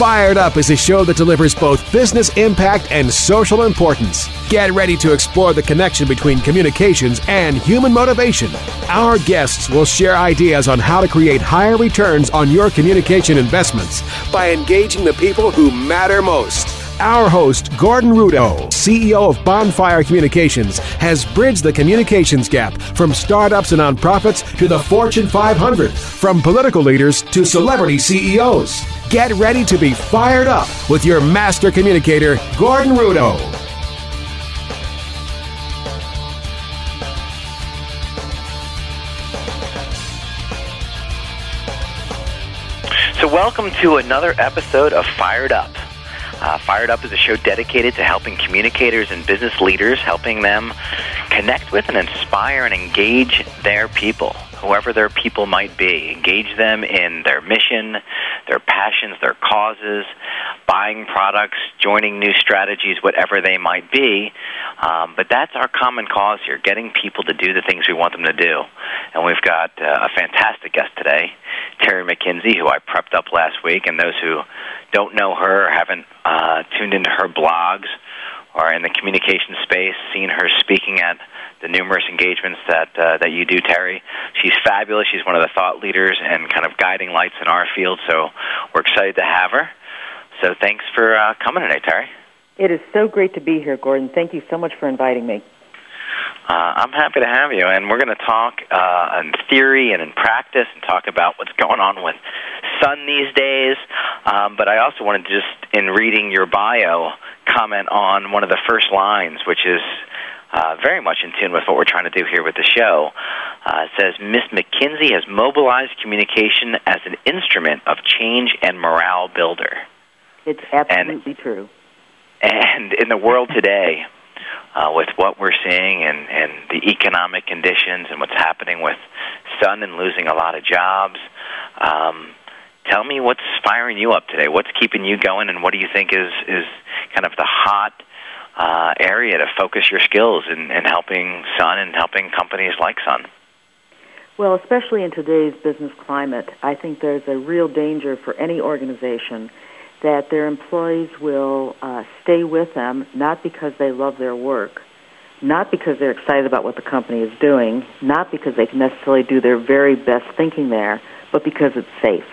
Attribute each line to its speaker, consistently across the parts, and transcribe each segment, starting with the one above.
Speaker 1: Fired Up is a show that delivers both business impact and social importance. Get ready to explore the connection between communications and human motivation. Our guests will share ideas on how to create higher returns on your communication investments by engaging the people who matter most. Our host, Gordon Rudow, CEO of Bonfire Communications, has bridged the communications gap from startups and nonprofits to the Fortune 500, from political leaders to celebrity CEOs. Get ready to be fired up with your master communicator, Gordon Rudow.
Speaker 2: So, welcome to another episode of Fired Up. Uh, Fired Up is a show dedicated to helping communicators and business leaders, helping them connect with and inspire and engage their people, whoever their people might be. Engage them in their mission, their passions, their causes, buying products, joining new strategies, whatever they might be. Um, but that's our common cause here, getting people to do the things we want them to do. And we've got uh, a fantastic guest today, Terry McKinsey, who I prepped up last week, and those who don't know her or haven't uh, tuned into her blogs or in the communication space, seen her speaking at the numerous engagements that uh, that you do, Terry. She's fabulous. She's one of the thought leaders and kind of guiding lights in our field. So we're excited to have her. So thanks for uh, coming today, Terry.
Speaker 3: It is so great to be here, Gordon. Thank you so much for inviting me.
Speaker 2: Uh, I'm happy to have you, and we're going to talk uh, in theory and in practice, and talk about what's going on with Sun these days. Um, but I also wanted to just, in reading your bio, comment on one of the first lines, which is uh, very much in tune with what we're trying to do here with the show. Uh, it says Miss McKinsey has mobilized communication as an instrument of change and morale builder.
Speaker 3: It's absolutely
Speaker 2: and,
Speaker 3: true.
Speaker 2: And in the world today, uh, with what we're seeing and, and the economic conditions and what's happening with Sun and losing a lot of jobs, um, tell me what's firing you up today. What's keeping you going, and what do you think is is kind of the hot uh, area to focus your skills in, in helping Sun and helping companies like Sun?
Speaker 3: Well, especially in today's business climate, I think there's a real danger for any organization that their employees will uh, stay with them not because they love their work, not because they're excited about what the company is doing, not because they can necessarily do their very best thinking there, but because it's safe.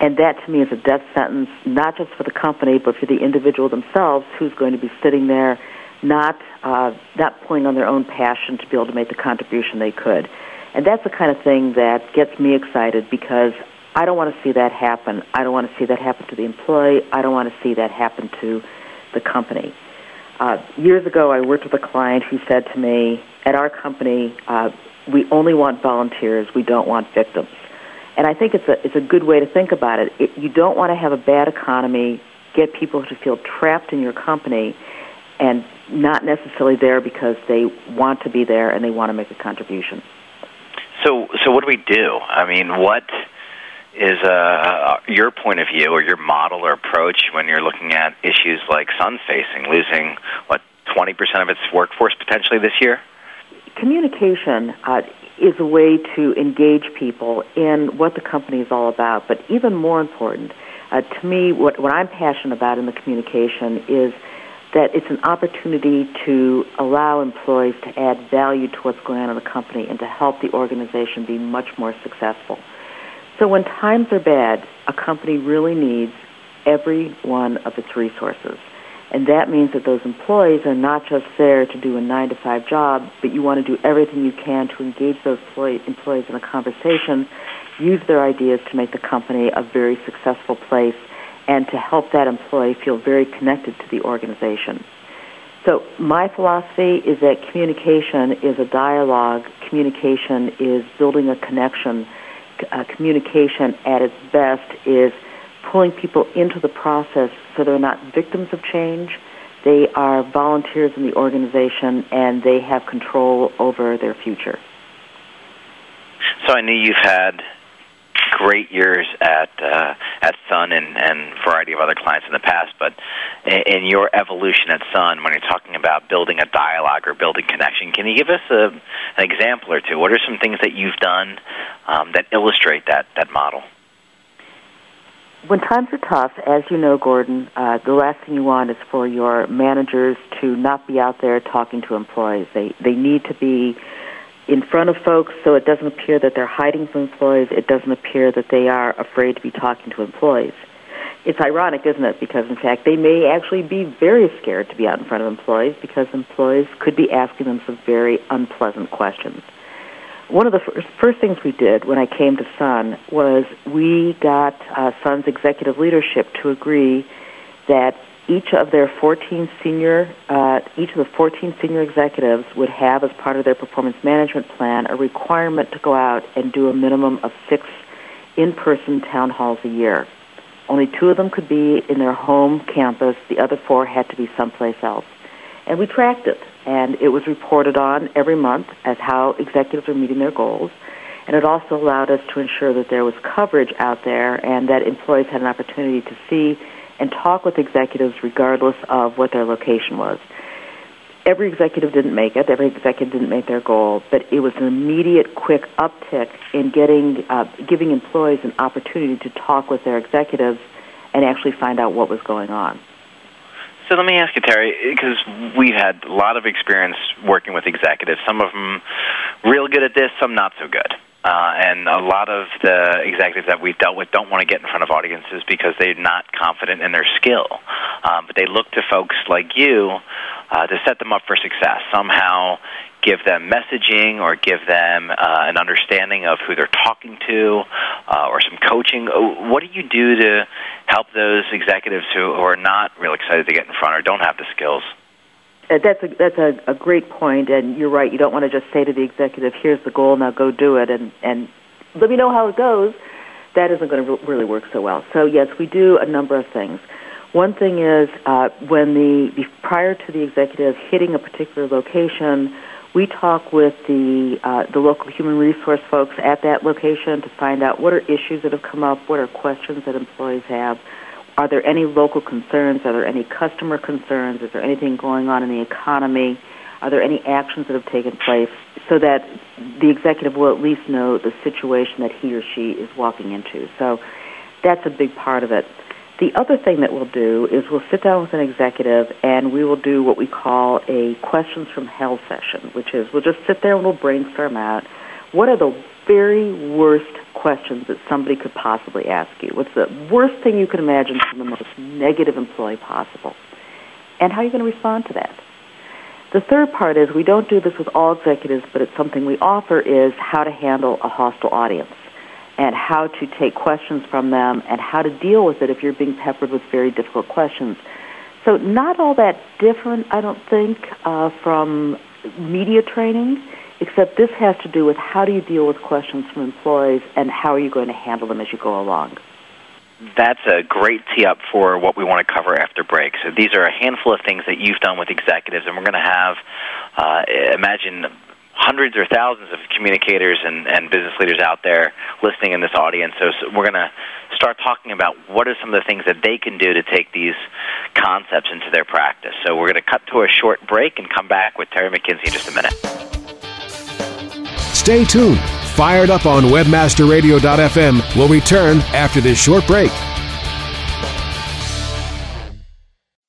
Speaker 3: And that to me is a death sentence, not just for the company, but for the individual themselves who's going to be sitting there not, uh, not pulling on their own passion to be able to make the contribution they could. And that's the kind of thing that gets me excited because I don't want to see that happen. I don't want to see that happen to the employee. I don't want to see that happen to the company. Uh, years ago, I worked with a client who said to me, at our company, uh, we only want volunteers. We don't want victims. And I think it's a, it's a good way to think about it. it. You don't want to have a bad economy, get people to feel trapped in your company, and not necessarily there because they want to be there and they want to make a contribution.
Speaker 2: So, so what do we do? I mean, what is uh, your point of view or your model or approach when you're looking at issues like Sun facing, losing what 20% of its workforce potentially this year?
Speaker 3: Communication uh, is a way to engage people in what the company is all about, but even more important, uh, to me, what, what I'm passionate about in the communication is that it's an opportunity to allow employees to add value to what's going on in the company and to help the organization be much more successful. So when times are bad, a company really needs every one of its resources. And that means that those employees are not just there to do a nine to five job, but you want to do everything you can to engage those employees in a conversation, use their ideas to make the company a very successful place, and to help that employee feel very connected to the organization. So my philosophy is that communication is a dialogue. Communication is building a connection uh, communication at its best is pulling people into the process so they're not victims of change, They are volunteers in the organization and they have control over their future.
Speaker 2: So I know you've had great years at uh, at Sun and a variety of other clients in the past, but in, in your evolution at Sun, when you're talking about building a dialogue or building connection, can you give us a, an example or two? What are some things that you've done um, that illustrate that that model?
Speaker 3: When times are tough, as you know, Gordon, uh, the last thing you want is for your managers to not be out there talking to employees. They they need to be in front of folks so it doesn't appear that they're hiding from employees. It doesn't appear that they are afraid to be talking to employees. It's ironic, isn't it? Because in fact, they may actually be very scared to be out in front of employees because employees could be asking them some very unpleasant questions. One of the first, first things we did when I came to Sun was we got uh, Sun's executive leadership to agree that each of their 14 senior, uh, each of the 14 senior executives would have, as part of their performance management plan, a requirement to go out and do a minimum of six in-person town halls a year. Only two of them could be in their home campus. The other four had to be someplace else. And we tracked it, and it was reported on every month as how executives are meeting their goals. And it also allowed us to ensure that there was coverage out there and that employees had an opportunity to see and talk with executives regardless of what their location was. Every executive didn't make it. Every executive didn't make their goal, but it was an immediate, quick uptick in getting, uh, giving employees an opportunity to talk with their executives and actually find out what was going on.
Speaker 2: So let me ask you, Terry, because we've had a lot of experience working with executives. Some of them real good at this, some not so good. Uh, and a lot of the executives that we've dealt with don't want to get in front of audiences because they're not confident in their skill. Um, but they look to folks like you uh, to set them up for success. Somehow give them messaging or give them uh, an understanding of who they're talking to uh, or some coaching. Uh, what do you do to help those executives who, who are not real excited to get in front or don't have the skills?
Speaker 3: Uh, that's a that's a, a great point, and you're right. You don't want to just say to the executive, "Here's the goal, now go do it," and and let me know how it goes. That isn't going to really work so well. So yes, we do a number of things. One thing is uh, when the, prior to the executive hitting a particular location, we talk with the uh, the local human resource folks at that location to find out what are issues that have come up, what are questions that employees have are there any local concerns? Are there any customer concerns? Is there anything going on in the economy? Are there any actions that have taken place so that the executive will at least know the situation that he or she is walking into? So that's a big part of it. The other thing that we'll do is we'll sit down with an executive and we will do what we call a questions from hell session, which is we'll just sit there and we'll brainstorm out what are the very worst questions that somebody could possibly ask you? What's the worst thing you can imagine from the most negative employee possible? And how are you going to respond to that? The third part is we don't do this with all executives, but it's something we offer is how to handle a hostile audience and how to take questions from them and how to deal with it if you're being peppered with very difficult questions. So not all that different, I don't think, uh, from media training except this has to do with how do you deal with questions from employees and how are you going to handle them as you go along.
Speaker 2: That's a great tee up for what we want to cover after break. So these are a handful of things that you've done with executives, and we're going to have, uh, imagine, hundreds or thousands of communicators and, and business leaders out there listening in this audience. So, so we're going to start talking about what are some of the things that they can do to take these concepts into their practice. So we're going to cut to a short break and come back with Terry McKinsey in just a minute.
Speaker 1: Stay tuned. Fired up on webmasterradio.fm will return after this short break.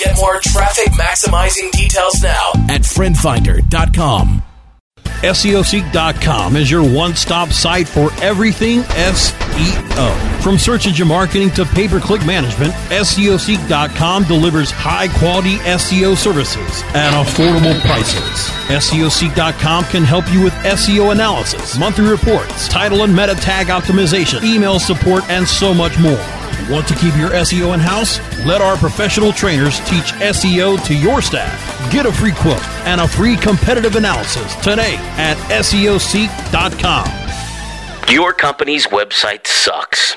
Speaker 4: Get more traffic maximizing details now at friendfinder.com.
Speaker 5: SEOseek.com is your one stop site for everything SEO. From search engine marketing to pay per click management, SEOseek.com delivers high quality SEO services at affordable prices. SEOseek.com can help you with SEO analysis, monthly reports, title and meta tag optimization, email support, and so much more. Want to keep your SEO in house? Let our professional trainers teach SEO to your staff. Get a free quote and a free competitive analysis today at SEOseek.com.
Speaker 6: Your company's website sucks.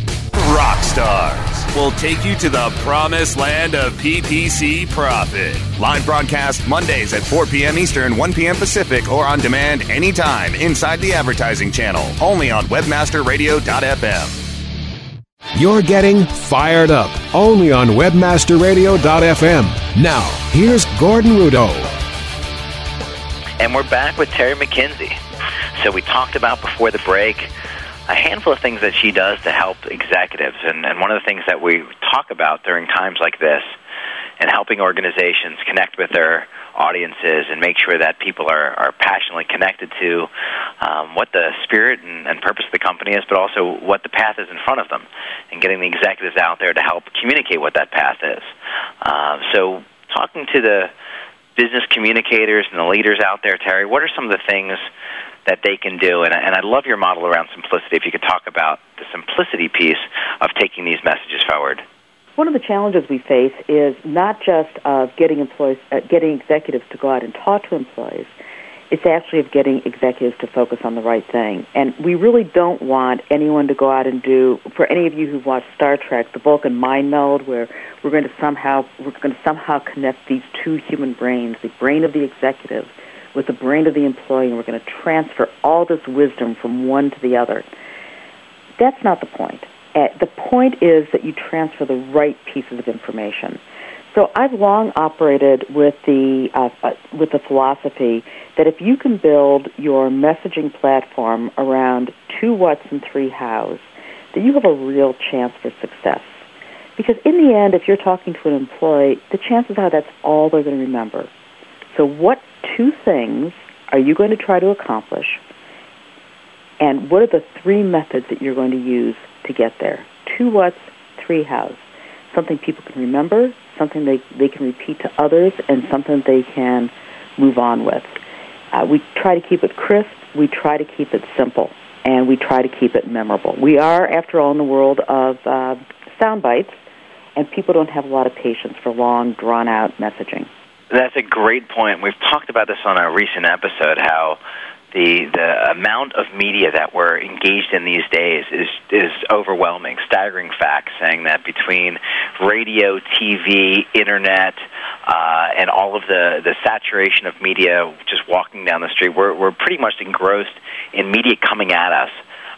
Speaker 7: rock stars will take you to the promised land of PPC profit. Live broadcast Mondays at 4 p.m. Eastern, 1 p.m. Pacific, or on demand anytime inside the advertising channel, only on webmasterradio.fm.
Speaker 1: You're getting fired up only on webmasterradio.fm. Now, here's Gordon Rudow.
Speaker 2: And we're back with Terry McKenzie. So we talked about before the break a handful of things that she does to help executives. And, and one of the things that we talk about during times like this and helping organizations connect with their audiences and make sure that people are, are passionately connected to um, what the spirit and, and purpose of the company is, but also what the path is in front of them, and getting the executives out there to help communicate what that path is. Uh, so, talking to the business communicators and the leaders out there, Terry, what are some of the things that they can do. And, and I love your model around simplicity. If you could talk about the simplicity piece of taking these messages forward.
Speaker 3: One of the challenges we face is not just of getting employees, uh, getting executives to go out and talk to employees. It's actually of getting executives to focus on the right thing. And we really don't want anyone to go out and do, for any of you who've watched Star Trek, the Vulcan mind meld, where we're going to somehow we're going to somehow connect these two human brains, the brain of the executive with the brain of the employee, and we're going to transfer all this wisdom from one to the other. That's not the point. Uh, the point is that you transfer the right pieces of information. So I've long operated with the uh, uh, with the philosophy that if you can build your messaging platform around two whats and three hows, that you have a real chance for success. Because in the end, if you're talking to an employee, the chances are that's all they're going to remember. So, what two things are you going to try to accomplish? And what are the three methods that you're going to use to get there? Two what's, three hows. Something people can remember, something they, they can repeat to others, and something they can move on with. Uh, we try to keep it crisp, we try to keep it simple, and we try to keep it memorable. We are, after all, in the world of uh, sound bites, and people don't have a lot of patience for long, drawn out messaging.
Speaker 2: That's a great point. We've talked about this on a recent episode how the the amount of media that we're engaged in these days is is overwhelming. Staggering facts saying that between radio, TV, internet, uh, and all of the the saturation of media, just walking down the street, we're we're pretty much engrossed in media coming at us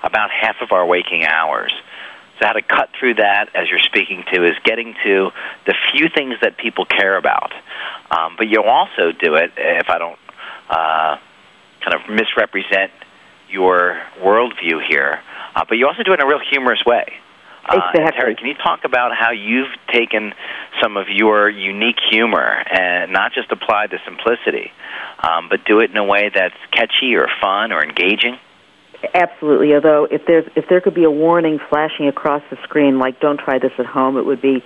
Speaker 2: about half of our waking hours. So how to cut through that, as you're speaking to, is getting to the few things that people care about. Um, but you'll also do it if I don't uh, kind of misrepresent your worldview here. Uh, but you also do it in a real humorous way.
Speaker 3: Uh, exactly.
Speaker 2: Terry, can you talk about how you've taken some of your unique humor and not just apply the simplicity, um, but do it in a way that's catchy or fun or engaging?
Speaker 3: Absolutely. Although if there's if there could be a warning flashing across the screen like "Don't try this at home," it would be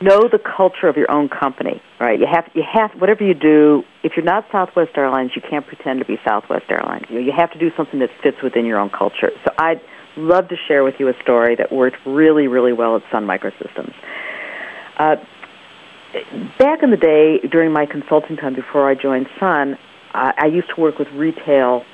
Speaker 3: know the culture of your own company. Right? You have you have whatever you do. If you're not Southwest Airlines, you can't pretend to be Southwest Airlines. You know, you have to do something that fits within your own culture. So I'd love to share with you a story that worked really really well at Sun Microsystems. Uh, back in the day, during my consulting time before I joined Sun, I, I used to work with retail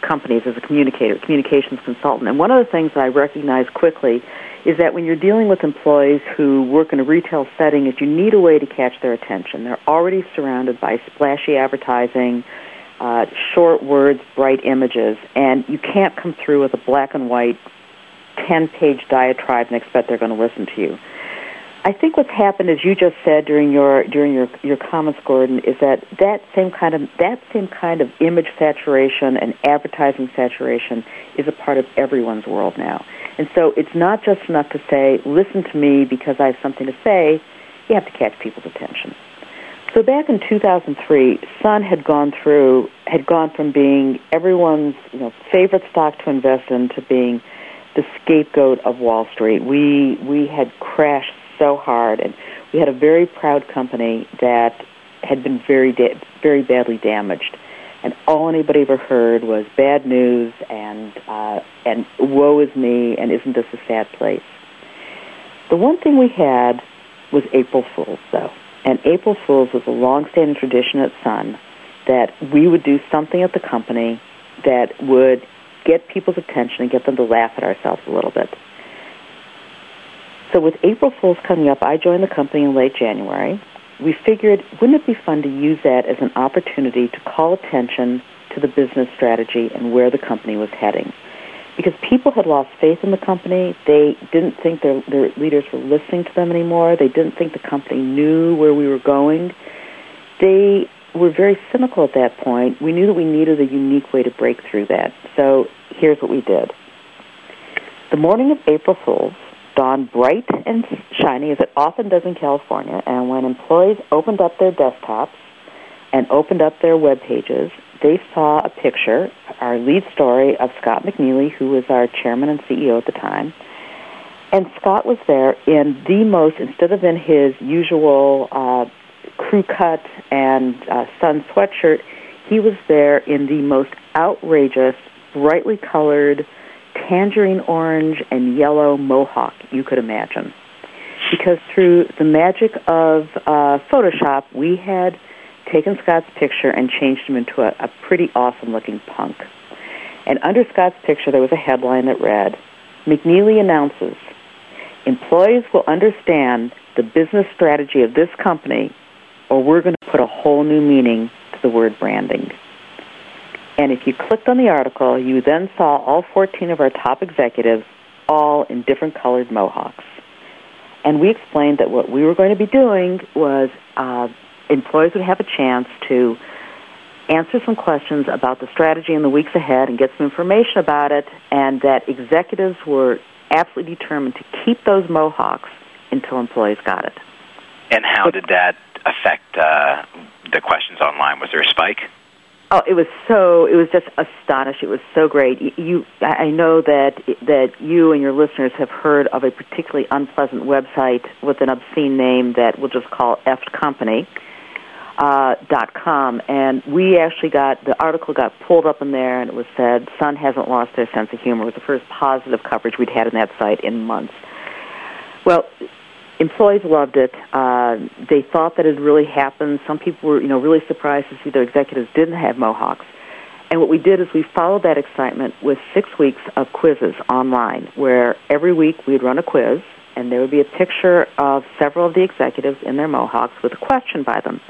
Speaker 3: companies as a communicator, communications consultant. And one of the things that I recognized quickly is that when you're dealing with employees who work in a retail setting, is you need a way to catch their attention. They're already surrounded by splashy advertising, uh, short words, bright images, and you can't come through with a black and white 10 page diatribe and expect they're going to listen to you. I think what's happened, as you just said during your during your your comments, Gordon, is that that same kind of that same kind of image saturation and advertising saturation is a part of everyone's world now. And so it's not just enough to say, "Listen to me because I have something to say." You have to catch people's attention. So back in 2003, Sun had gone through had gone from being everyone's you know favorite stock to invest in to being the scapegoat of Wall Street. We we had crashed so hard, and we had a very proud company that had been very da- very badly damaged, and all anybody ever heard was bad news and uh, and woe is me, and isn't this a sad place? The one thing we had was April Fools, though, and April Fools was a long-standing tradition at Sun that we would do something at the company that would get people's attention and get them to laugh at ourselves a little bit. So with April Fools coming up, I joined the company in late January. We figured, wouldn't it be fun to use that as an opportunity to call attention to the business strategy and where the company was heading? Because people had lost faith in the company. They didn't think their, their leaders were listening to them anymore. They didn't think the company knew where we were going. They were very cynical at that point. We knew that we needed a unique way to break through that. So here's what we did. The morning of April Fools, dawned bright and shiny as it often does in California, and when employees opened up their desktops and opened up their web pages, they saw a picture, our lead story of Scott McNealy, who was our chairman and CEO at the time. And Scott was there in the most, instead of in his usual uh, crew cut and uh, sun sweatshirt, he was there in the most outrageous, brightly colored, tangerine orange and yellow mohawk you could imagine. Because through the magic of uh, Photoshop, we had taken Scott's picture and changed him into a, a pretty awesome looking punk. And under Scott's picture, there was a headline that read McNealy announces, Employees will understand the business strategy of this company, or we're going to put a whole new meaning to the word branding. And if you clicked on the article, you then saw all 14 of our top executives all in different colored mohawks. And we explained that what we were going to be doing was uh, employees would have a chance to answer some questions about the strategy in the weeks ahead and get some information about it, and that executives were absolutely determined to keep those mohawks until employees got it.
Speaker 2: And how did that affect uh, the questions online? Was there a spike?
Speaker 3: Oh, it was so. It was just astonishing. It was so great. You, I know that that you and your listeners have heard of a particularly unpleasant website with an obscene name that we'll just call F Company. Uh, dot com, and we actually got the article got pulled up in there, and it was said Sun hasn't lost their sense of humor. It was the first positive coverage we'd had in that site in months. Well, employees loved it. Uh, they thought that it really happened. Some people were, you know, really surprised to see their executives didn't have mohawks. And what we did is we followed that excitement with six weeks of quizzes online, where every week we'd run a quiz, and there would be a picture of several of the executives in their mohawks with a question by them.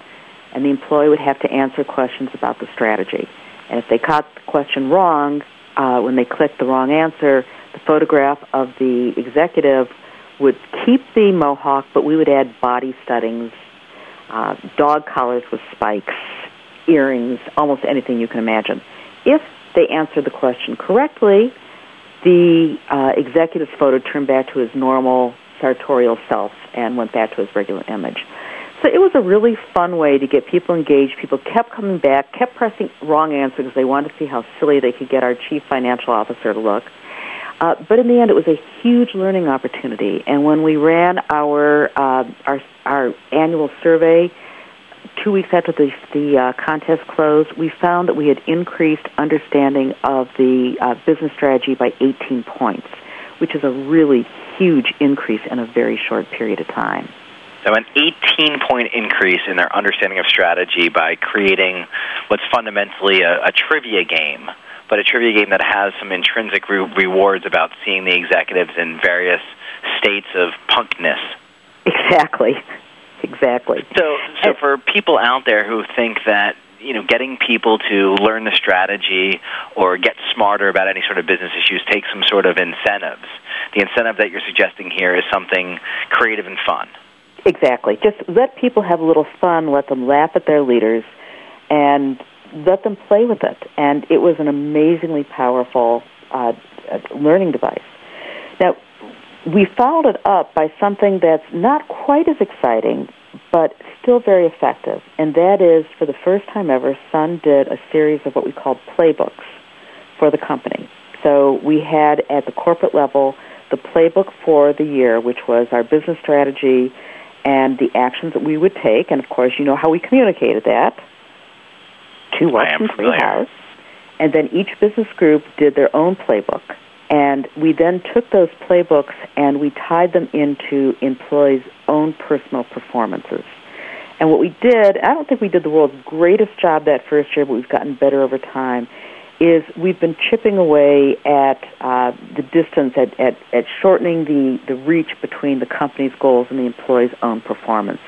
Speaker 3: And the employee would have to answer questions about the strategy. And if they caught the question wrong, uh, when they clicked the wrong answer, the photograph of the executive would keep the mohawk, but we would add body studdings, uh, dog collars with spikes, earrings, almost anything you can imagine. If they answered the question correctly, the uh, executive's photo turned back to his normal sartorial self and went back to his regular image. So it was a really fun way to get people engaged. People kept coming back, kept pressing wrong answers because they wanted to see how silly they could get our chief financial officer to look. Uh, but in the end, it was a huge learning opportunity. And when we ran our uh, our, our annual survey two weeks after the, the uh, contest closed, we found that we had increased understanding of the uh, business strategy by 18 points, which is a really huge increase in a very short period of time.
Speaker 2: So, an 18 point increase in their understanding of strategy by creating what's fundamentally a, a trivia game but a trivia game that has some intrinsic re- rewards about seeing the executives in various states of punkness.
Speaker 3: Exactly. Exactly.
Speaker 2: So, so for people out there who think that you know, getting people to learn the strategy or get smarter about any sort of business issues takes some sort of incentives. The incentive that you're suggesting here is something creative and fun.
Speaker 3: Exactly. Just let people have a little fun, let them laugh at their leaders, and let them play with it. And it was an amazingly powerful uh, learning device. Now, we followed it up by something that's not quite as exciting, but still very effective. And that is, for the first time ever, Sun did a series of what we called playbooks for the company. So we had at the corporate level the playbook for the year, which was our business strategy and the actions that we would take. And of course, you know how we communicated that to us in Treehouse. And then each business group did their own playbook. And we then took those playbooks and we tied them into employees' own personal performances. And what we did, I don't think we did the world's greatest job that first year, but we've gotten better over time, is we've been chipping away at uh, the distance, at, at, at shortening the, the reach between the company's goals and the employee's own performance.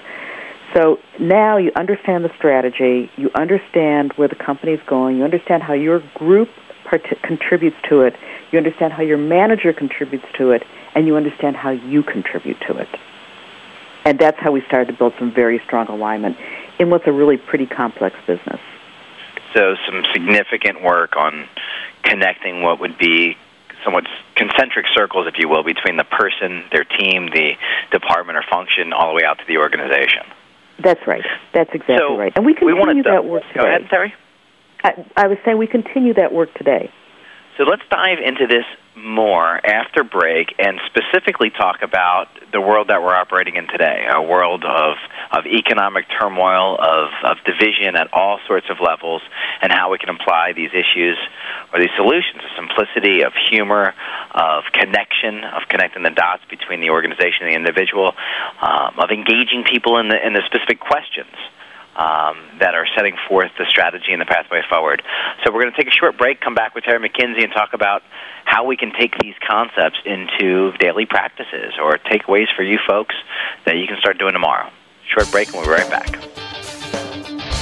Speaker 3: So now you understand the strategy, you understand where the company is going, you understand how your group part- contributes to it, you understand how your manager contributes to it, and you understand how you contribute to it. And that's how we started to build some very strong alignment in what's a really pretty complex business.
Speaker 2: So, some significant work on connecting what would be somewhat concentric circles, if you will, between the person, their team, the department or function, all the way out to the organization.
Speaker 3: That's right. That's exactly
Speaker 2: so
Speaker 3: right. And we continue
Speaker 2: we
Speaker 3: that work today.
Speaker 2: Go ahead, Terry.
Speaker 3: I, I was saying we continue that work today.
Speaker 2: So let's dive into this more after break and specifically talk about the world that we're operating in today, a world of, of economic turmoil, of, of division at all sorts of levels, and how we can apply these issues or these solutions of simplicity, of humor, of connection, of connecting the dots between the organization and the individual, um, of engaging people in the, in the specific questions um, that are setting forth the strategy and the pathway forward. So we're going to take a short break, come back with Terry McKinsey, and talk about how we can take these concepts into daily practices or takeaways for you folks that you can start doing tomorrow. Short break, and we'll be right back.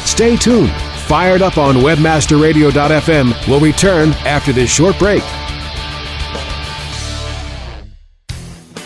Speaker 1: Stay tuned. Fired up on webmasterradio.fm will return after this short break.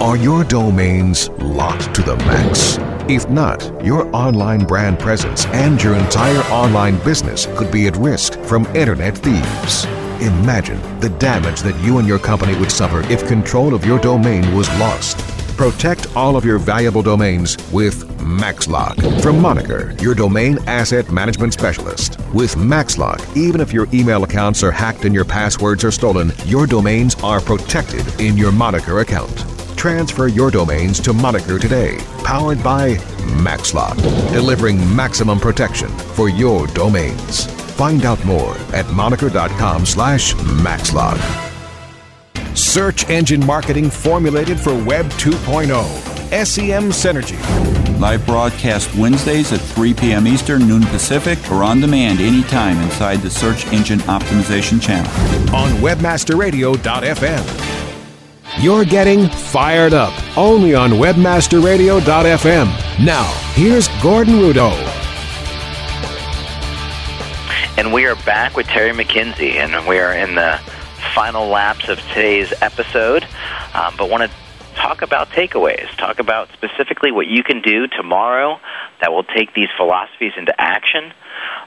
Speaker 8: Are your domains locked to the max? If not, your online brand presence and your entire online business could be at risk from internet thieves. Imagine the damage that you and your company would suffer if control of your domain was lost. Protect all of your valuable domains with MaxLock from Moniker, your domain asset management specialist. With MaxLock, even if your email accounts are hacked and your passwords are stolen, your domains are protected in your Moniker account. Transfer your domains to Moniker today, powered by MaxLock, delivering maximum protection for your domains. Find out more at moniker.com slash maxlock. Search engine marketing formulated for Web 2.0. SEM Synergy.
Speaker 9: Live broadcast Wednesdays at 3 p.m. Eastern, noon Pacific, or on demand anytime inside the Search Engine Optimization channel.
Speaker 8: On WebmasterRadio.fm. You're getting fired up only on WebmasterRadio.fm. Now, here's Gordon Rudow.
Speaker 2: And we are back with Terry McKinsey, and we are in the final laps of today's episode, um, but want to talk about takeaways, talk about specifically what you can do tomorrow that will take these philosophies into action.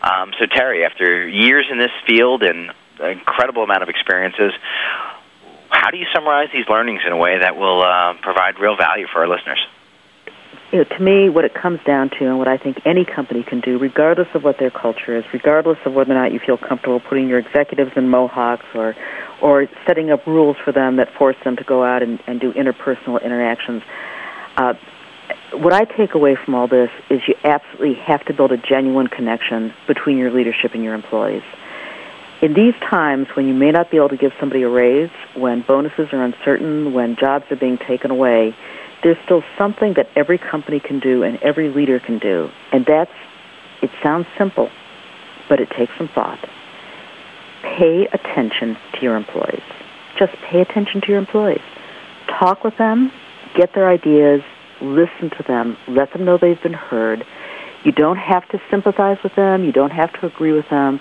Speaker 2: Um, so, Terry, after years in this field and an incredible amount of experiences, how do you summarize these learnings in a way that will uh, provide real value for our listeners?
Speaker 3: you know, to me, what it comes down to, and what I think any company can do, regardless of what their culture is, regardless of whether or not you feel comfortable putting your executives in mohawks or, or setting up rules for them that force them to go out and, and do interpersonal interactions. Uh, what I take away from all this is you absolutely have to build a genuine connection between your leadership and your employees. In these times when you may not be able to give somebody a raise, when bonuses are uncertain, when jobs are being taken away, there's still something that every company can do and every leader can do, and that's it sounds simple, but it takes some thought. Pay attention to your employees. Just pay attention to your employees. Talk with them, get their ideas, listen to them, let them know they've been heard. You don't have to sympathize with them, you don't have to agree with them,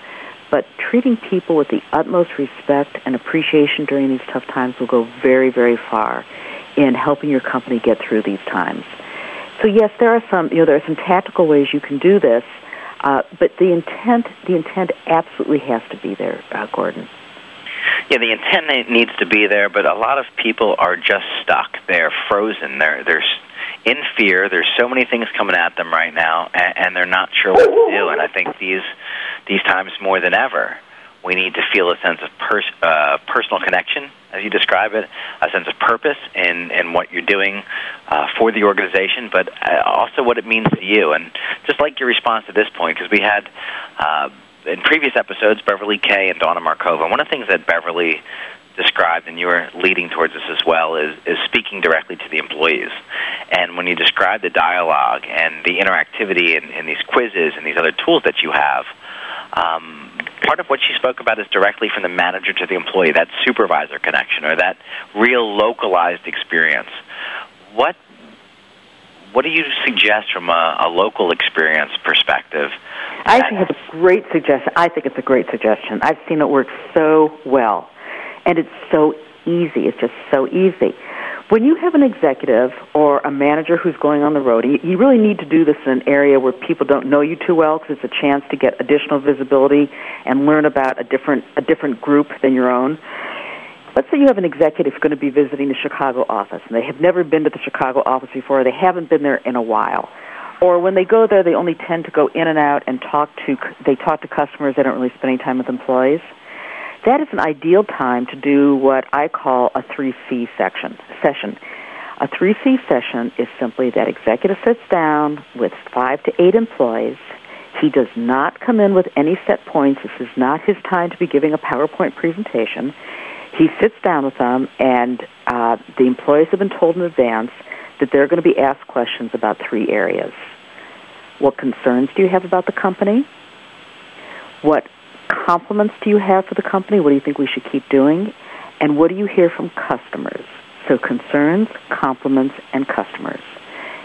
Speaker 3: but treating people with the utmost respect and appreciation during these tough times will go very, very far in helping your company get through these times. So yes, there are some you know there are some tactical ways you can do this, uh, but the intent the intent absolutely has to be there, uh, Gordon.
Speaker 2: Yeah, the intent needs to be there, but a lot of people are just stuck. They're frozen. They're they're in fear. There's so many things coming at them right now, and, and they're not sure what to do. And I think these these times more than ever we need to feel a sense of pers- uh, personal connection, as you describe it, a sense of purpose in, in what you're doing uh, for the organization, but uh, also what it means to you. And just like your response to this point, because we had uh, in previous episodes Beverly Kaye and Dawna Markova. One of the things that Beverly described, and you were leading towards this as well, is, is speaking directly to the employees. And when you describe the dialogue and the interactivity in, in these quizzes and these other tools that you have, um, part of what she spoke about is directly from the manager to the employee, that supervisor connection or that real localized experience. What what do you suggest from a, a local experience perspective?
Speaker 3: I think it's a great suggestion. I think it's a great suggestion. I've seen it work so well, and it's so easy. It's just so easy. When you have an executive or a manager who's going on the road, you really need to do this in an area where people don't know you too well because it's a chance to get additional visibility and learn about a different a different group than your own. Let's say you have an executive who's going to be visiting the Chicago office and they have never been to the Chicago office before, they haven't been there in a while. Or when they go there, they only tend to go in and out and talk to they talk to customers. They don't really spend any time with employees that is an ideal time to do what I call a 3C section, session. A 3C session is simply that executive sits down with five to eight employees. He does not come in with any set points. This is not his time to be giving a PowerPoint presentation. He sits down with them, and uh, the employees have been told in advance that they're going to be asked questions about three areas. What concerns do you have about the company? What compliments do you have for the company? What do you think we should keep doing? And what do you hear from customers? So concerns, compliments, and customers.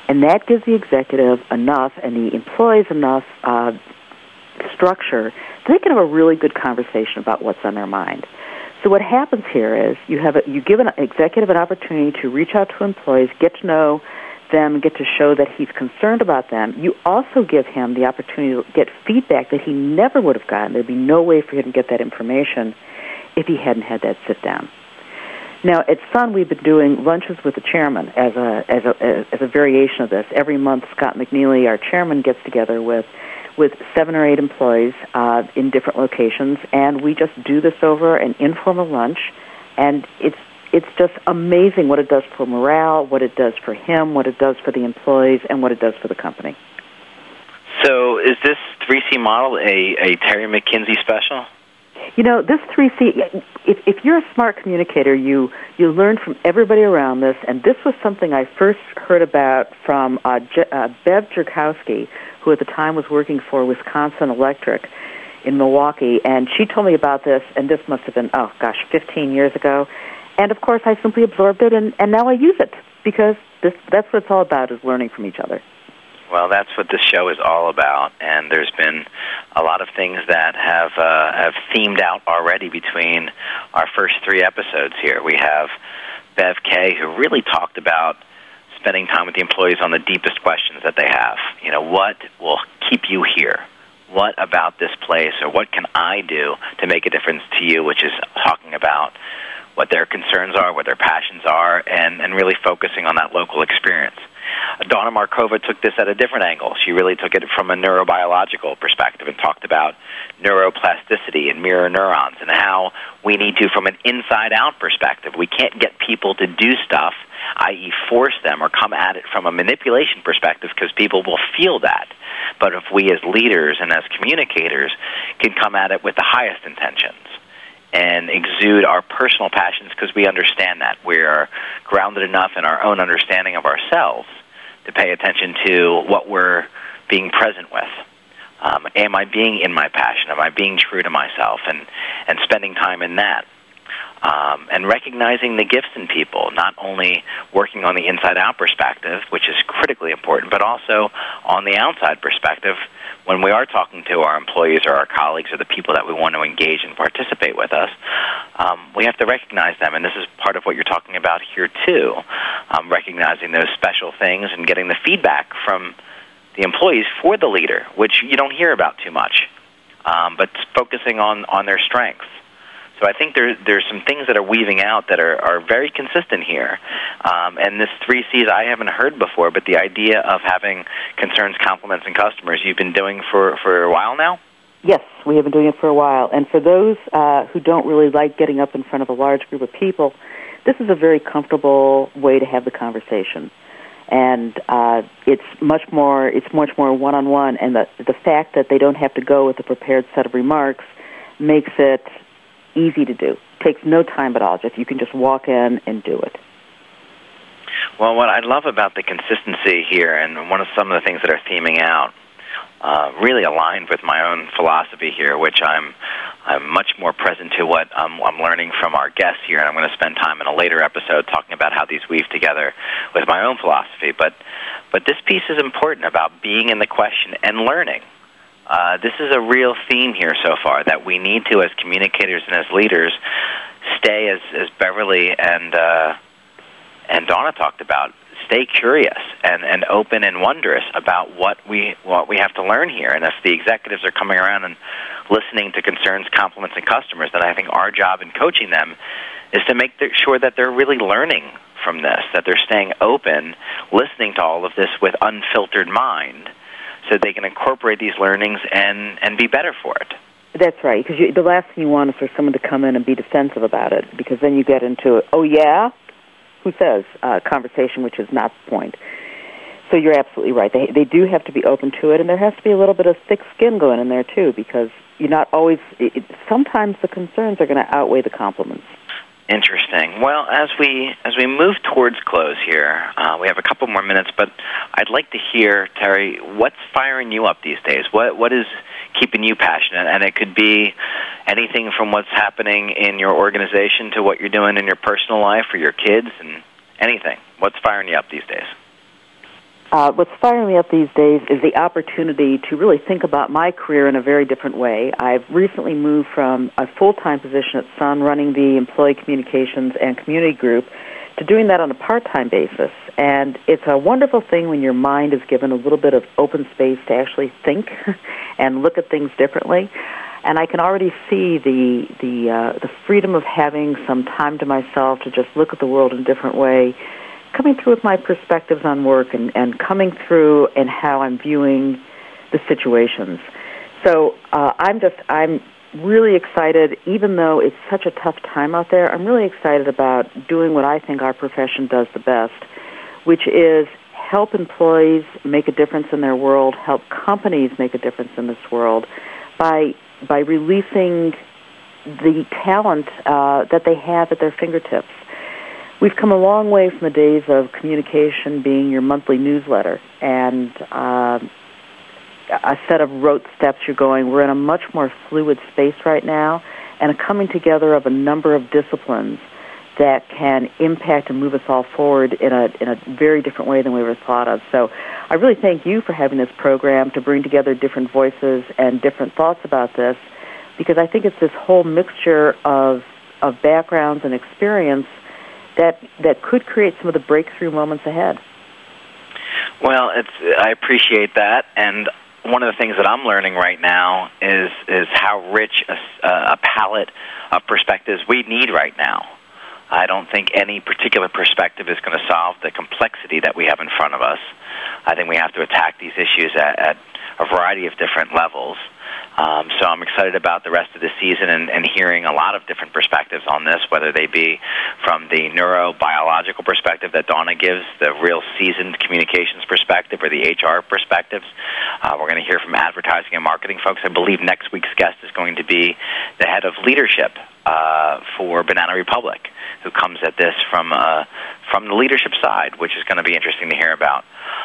Speaker 3: And that gives the executive enough and the employees enough uh, structure they can have a really good conversation about what's on their mind. So what happens here is you have a, you give an executive an opportunity to reach out to employees, get to know them, get to show that he's concerned about them. You also give him the opportunity to get feedback that he never would have gotten. There'd be no way for him to get that information if he hadn't had that sit down. Now at Sun, we've been doing lunches with the chairman as a as a as a variation of this. Every month, Scott McNealy, our chairman, gets together with with seven or eight employees uh, in different locations, and we just do this over an informal lunch, and it's it's just amazing what it does for morale, what it does for him, what it does for the employees, and what it does for the company.
Speaker 2: So, is this 3C model a, a Terry McKinsey special?
Speaker 3: You know, this 3C, if, if you're a smart communicator, you, you learn from everybody around this, and this was something I first heard about from uh, Je- uh, Bev Jerkowski, who at the time was working for Wisconsin Electric in Milwaukee, and she told me about this, and this must have been, oh gosh, 15 years ago. And of course, I simply absorbed it, and, and now I use it because this, that's what it's all about, is learning from each other.
Speaker 2: Well, that's what this show is all about, and there's been a lot of things that have uh, have themed out already between our first three episodes here. We have Bev Kaye, who really talked about spending time with the employees on the deepest questions that they have. You know, what will keep you here? What about this place, or what can I do to make a difference to you? Which is talking about what their concerns are, what their passions are, and, and really focusing on that local experience. Dawna Markova took this at a different angle. She really took it from a neurobiological perspective and talked about neuroplasticity and mirror neurons and how we need to, from an inside out perspective, we can't get people to do stuff, i.e., force them or come at it from a manipulation perspective because people will feel that. But if we as leaders and as communicators can come at it with the highest intentions, and exude our personal passions because we understand that. We are grounded enough in our own understanding of ourselves to pay attention to what we're being present with. Um, am I being in my passion? Am I being true to myself? And, and spending time in that. Um, and recognizing the gifts in people, not only working on the inside out perspective, which is critically important, but also on the outside perspective, when we are talking to our employees or our colleagues or the people that we want to engage and participate with us, um, we have to recognize them. And this is part of what you're talking about here, too. Um, recognizing those special things and getting the feedback from the employees for the leader, which you don't hear about too much, um, but focusing on, on their strengths. So I think there, there's some things that are weaving out that are, are very consistent here. Um, and this three C's I haven't heard before, but the idea of having concerns, compliments, and customers you've been doing for, for a while now?
Speaker 3: Yes, we have been doing it for a while. And for those uh, who don't really like getting up in front of a large group of people, this is a very comfortable way to have the conversation. And uh, it's much more it's much more one on one, and the the fact that they don't have to go with a prepared set of remarks makes it easy to do. Takes no time at all. Just you can just walk in and do it.
Speaker 2: Well, what I love about the consistency here, and one of some of the things that are theming out, uh, really aligned with my own philosophy here, which I'm I'm much more present to what I'm learning from our guests here, and I'm going to spend time in a later episode talking about how these weave together with my own philosophy. But but this piece is important about being in the question and learning. Uh, this is a real theme here so far that we need to, as communicators and as leaders, stay as, as Beverly and uh, and Dawna talked about. Stay curious and, and open and wondrous about what we what we have to learn here. And if the executives are coming around and listening to concerns, compliments, and customers, then I think our job in coaching them is to make sure that they're really learning from this, that they're staying open, listening to all of this with unfiltered mind so they can incorporate these learnings and, and be better for it.
Speaker 3: That's right, because the last thing you want is for someone to come in and be defensive about it, because then you get into, oh yeah, who says, uh, conversation, which is not the point. So you're absolutely right. They they do have to be open to it, and there has to be a little bit of thick skin going in there too, because you're not always. It, sometimes the concerns are going to outweigh the compliments.
Speaker 2: Interesting. Well, as we as we move towards close here, uh, we have a couple more minutes, but I'd like to hear Terry, what's firing you up these days? What what is keeping you passionate? And it could be anything from what's happening in your organization to what you're doing in your personal life or your kids, and anything. What's firing you up these days?
Speaker 3: Uh, what's firing me up these days is the opportunity to really think about my career in a very different way. I've recently moved from a full-time position at Sun running the employee communications and community group to doing that on a part-time basis. And it's a wonderful thing when your mind is given a little bit of open space to actually think and look at things differently. And I can already see the the uh, the freedom of having some time to myself to just look at the world in a different way coming through with my perspectives on work and, and coming through and how I'm viewing the situations. So uh, I'm just I'm really excited, even though it's such a tough time out there. I'm really excited about doing what I think our profession does the best, which is help employees make a difference in their world, help companies make a difference in this world by by releasing the talent uh, that they have at their fingertips. We've come a long way from the days of communication being your monthly newsletter and uh, a set of rote steps you're going. We're in a much more fluid space right now and a coming together of a number of disciplines that can impact and move us all forward in a in a very different way than we ever thought of. So, I really thank you for having this program to bring together different voices and different thoughts about this, because I think it's this whole mixture of of backgrounds and experience that that could create some of the breakthrough moments ahead.
Speaker 2: Well, it's I appreciate that, and one of the things that I'm learning right now is is how rich a, a palette of perspectives we need right now. I don't think any particular perspective is going to solve the complexity that we have in front of us. I think we have to attack these issues at, at a variety of different levels. Um, so I'm excited about the rest of the season and, and hearing a lot of different perspectives on this, whether they be from the neurobiological perspective that Dawna gives, the real seasoned communications perspective, or the HR perspectives. Uh, we're going to hear from advertising and marketing folks. I believe next week's guest is going to be the head of leadership uh, for Banana Republic, who comes at this from uh, from the leadership side, which is going to be interesting to hear about.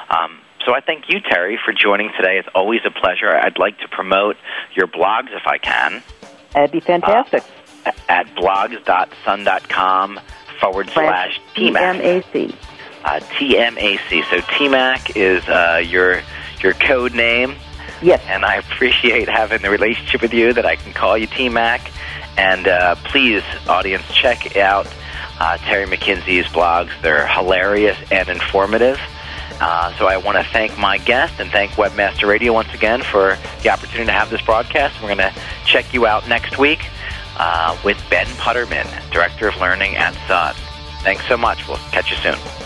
Speaker 2: Um, so I thank you, Terry, for joining today. It's always a pleasure. I'd like to promote your blogs if I can.
Speaker 3: That'd be fantastic.
Speaker 2: Uh, at blogs.sun.com forward slash TMAC. Uh, TMAC. So TMAC is uh, your your code name.
Speaker 3: Yes.
Speaker 2: And I appreciate having the relationship with you that I can call you TMAC. And uh, please, audience, check out uh, Terry McKinsey's blogs. They're hilarious and informative. Uh, so I want to thank my guest and thank Webmaster Radio once again for the opportunity to have this broadcast. We're going to check you out next week uh, with Ben Putterman, Director of Learning at Sun. Thanks so much. We'll catch you soon.